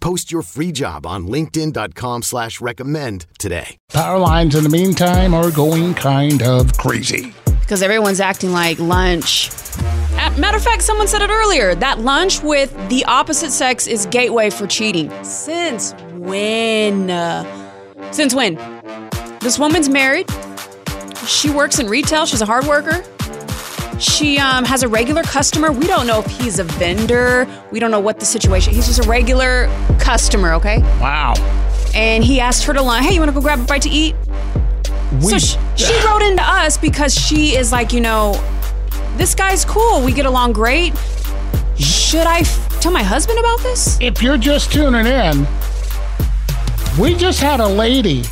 Post your free job on linkedin.com slash recommend today. Power lines in the meantime are going kind of crazy. because everyone's acting like lunch. Uh, Matter of fact, someone said it earlier that lunch with the opposite sex is gateway for cheating. Since when? Uh, Since when? This woman's married. She works in retail. She's a hard worker. She um, has a regular customer. We don't know if he's a vendor. We don't know what the situation. He's just a regular customer. Okay. Wow. And he asked her to lunch. Hey, you want to go grab a bite to eat? We- so she, she wrote into us because she is like, you know, this guy's cool. We get along great. Should I f- tell my husband about this? If you're just tuning in, we just had a lady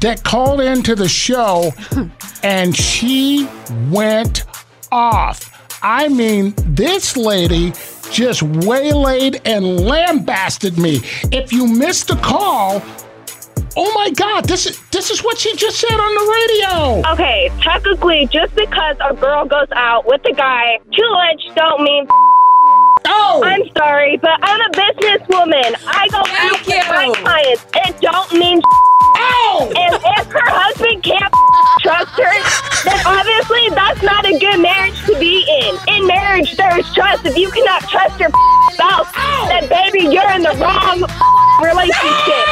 that called into the show and she went off. I mean, this lady just waylaid and lambasted me. If you missed the call, oh my God, this is this is what she just said on the radio. Okay, technically, just because a girl goes out with a guy to lunch don't mean. Oh! I'm sorry, but I'm a businesswoman. I go out Thank with my clients. It don't mean. Oh! And if her husband can't trust her, then obviously that's not a good marriage to be in. In marriage, there's trust. If you cannot trust your spouse, then baby, you're in the wrong relationship.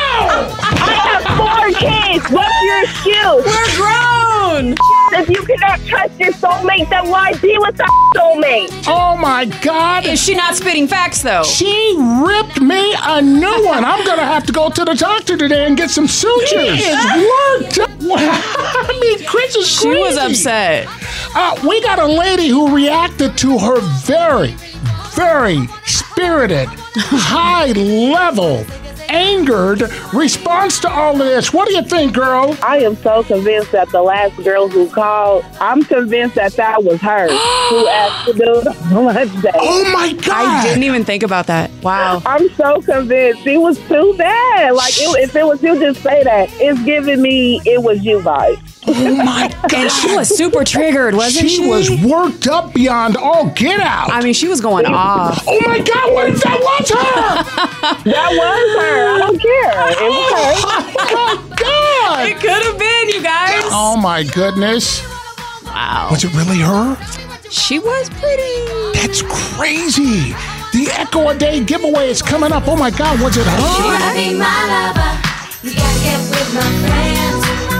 I have four kids. What's your excuse? We're grown. If you cannot trust your soulmate, then why be with that soulmate? Oh my God! Is she not spitting facts though? She ripped me a new one. I'm gonna have to go to the doctor today and get some sutures. She is worked. I mean, Chris is She crazy. was upset. Uh, we got a lady who reacted to her very, very spirited, high level, angered response to all of this. What do you think, girl? I am so convinced that the last girl who called, I'm convinced that that was her who asked to do the lunch. Oh my God! I didn't even think about that. Wow. I'm so convinced. It was too bad. Like, it, if it was you, just say that. It's giving me, it was you guys. Oh my God! And she was super triggered, wasn't she? She was worked up beyond all get out. I mean, she was going oh, off. oh my God! What if that was her? That was her. I don't care. It was oh her. oh my God! It could have been, you guys. Oh my goodness! Wow. Was it really her? She was pretty. That's crazy. The Echo a Day giveaway is coming up. Oh my God! Was it her? be my lover. You gotta get with my friends.